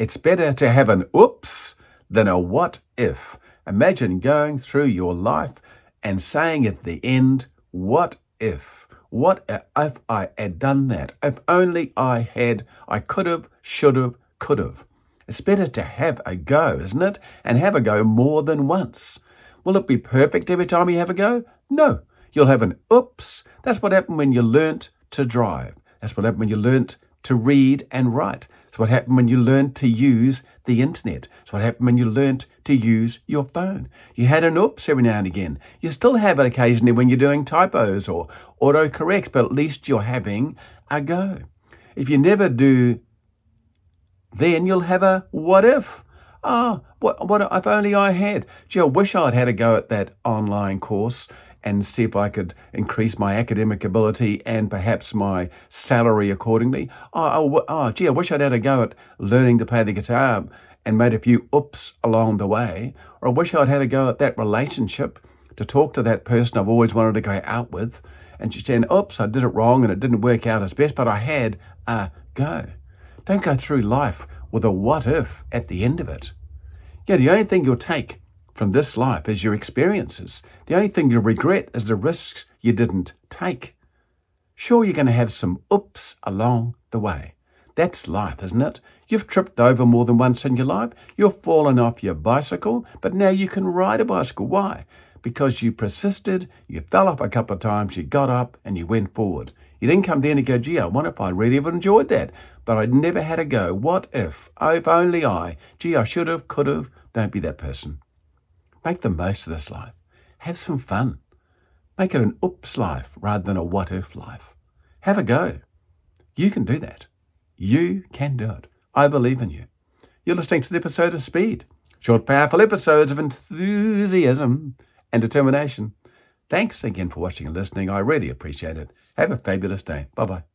It's better to have an oops than a what if. Imagine going through your life and saying at the end, what if? What if I had done that? If only I had, I could have, should have, could have. It's better to have a go, isn't it? And have a go more than once. Will it be perfect every time you have a go? No. You'll have an oops. That's what happened when you learnt to drive. That's what happened when you learnt to read and write. It's what happened when you learned to use the internet. It's what happened when you learnt to use your phone. You had an oops every now and again. You still have it occasionally when you're doing typos or autocorrects, but at least you're having a go. If you never do, then you'll have a what if. Ah, oh, what, what if only I had? Gee, I wish I'd had a go at that online course and see if I could increase my academic ability and perhaps my salary accordingly. Oh, oh, oh, gee, I wish I'd had a go at learning to play the guitar and made a few oops along the way. Or I wish I'd had a go at that relationship to talk to that person I've always wanted to go out with. And she's saying, oops, I did it wrong and it didn't work out as best, but I had a go. Don't go through life with a what if at the end of it. Yeah, the only thing you'll take from this life is your experiences. The only thing you'll regret is the risks you didn't take. Sure, you're going to have some oops along the way. That's life, isn't it? You've tripped over more than once in your life. You've fallen off your bicycle, but now you can ride a bicycle. Why? Because you persisted, you fell off a couple of times, you got up, and you went forward. You didn't come down and go, gee, I wonder if I really have enjoyed that. But I'd never had a go. What if? Oh, if only I. Gee, I should have, could have. Don't be that person. Make the most of this life. Have some fun. Make it an oops life rather than a what if life. Have a go. You can do that. You can do it. I believe in you. You're listening to the episode of Speed. Short, powerful episodes of enthusiasm and determination. Thanks again for watching and listening. I really appreciate it. Have a fabulous day. Bye bye.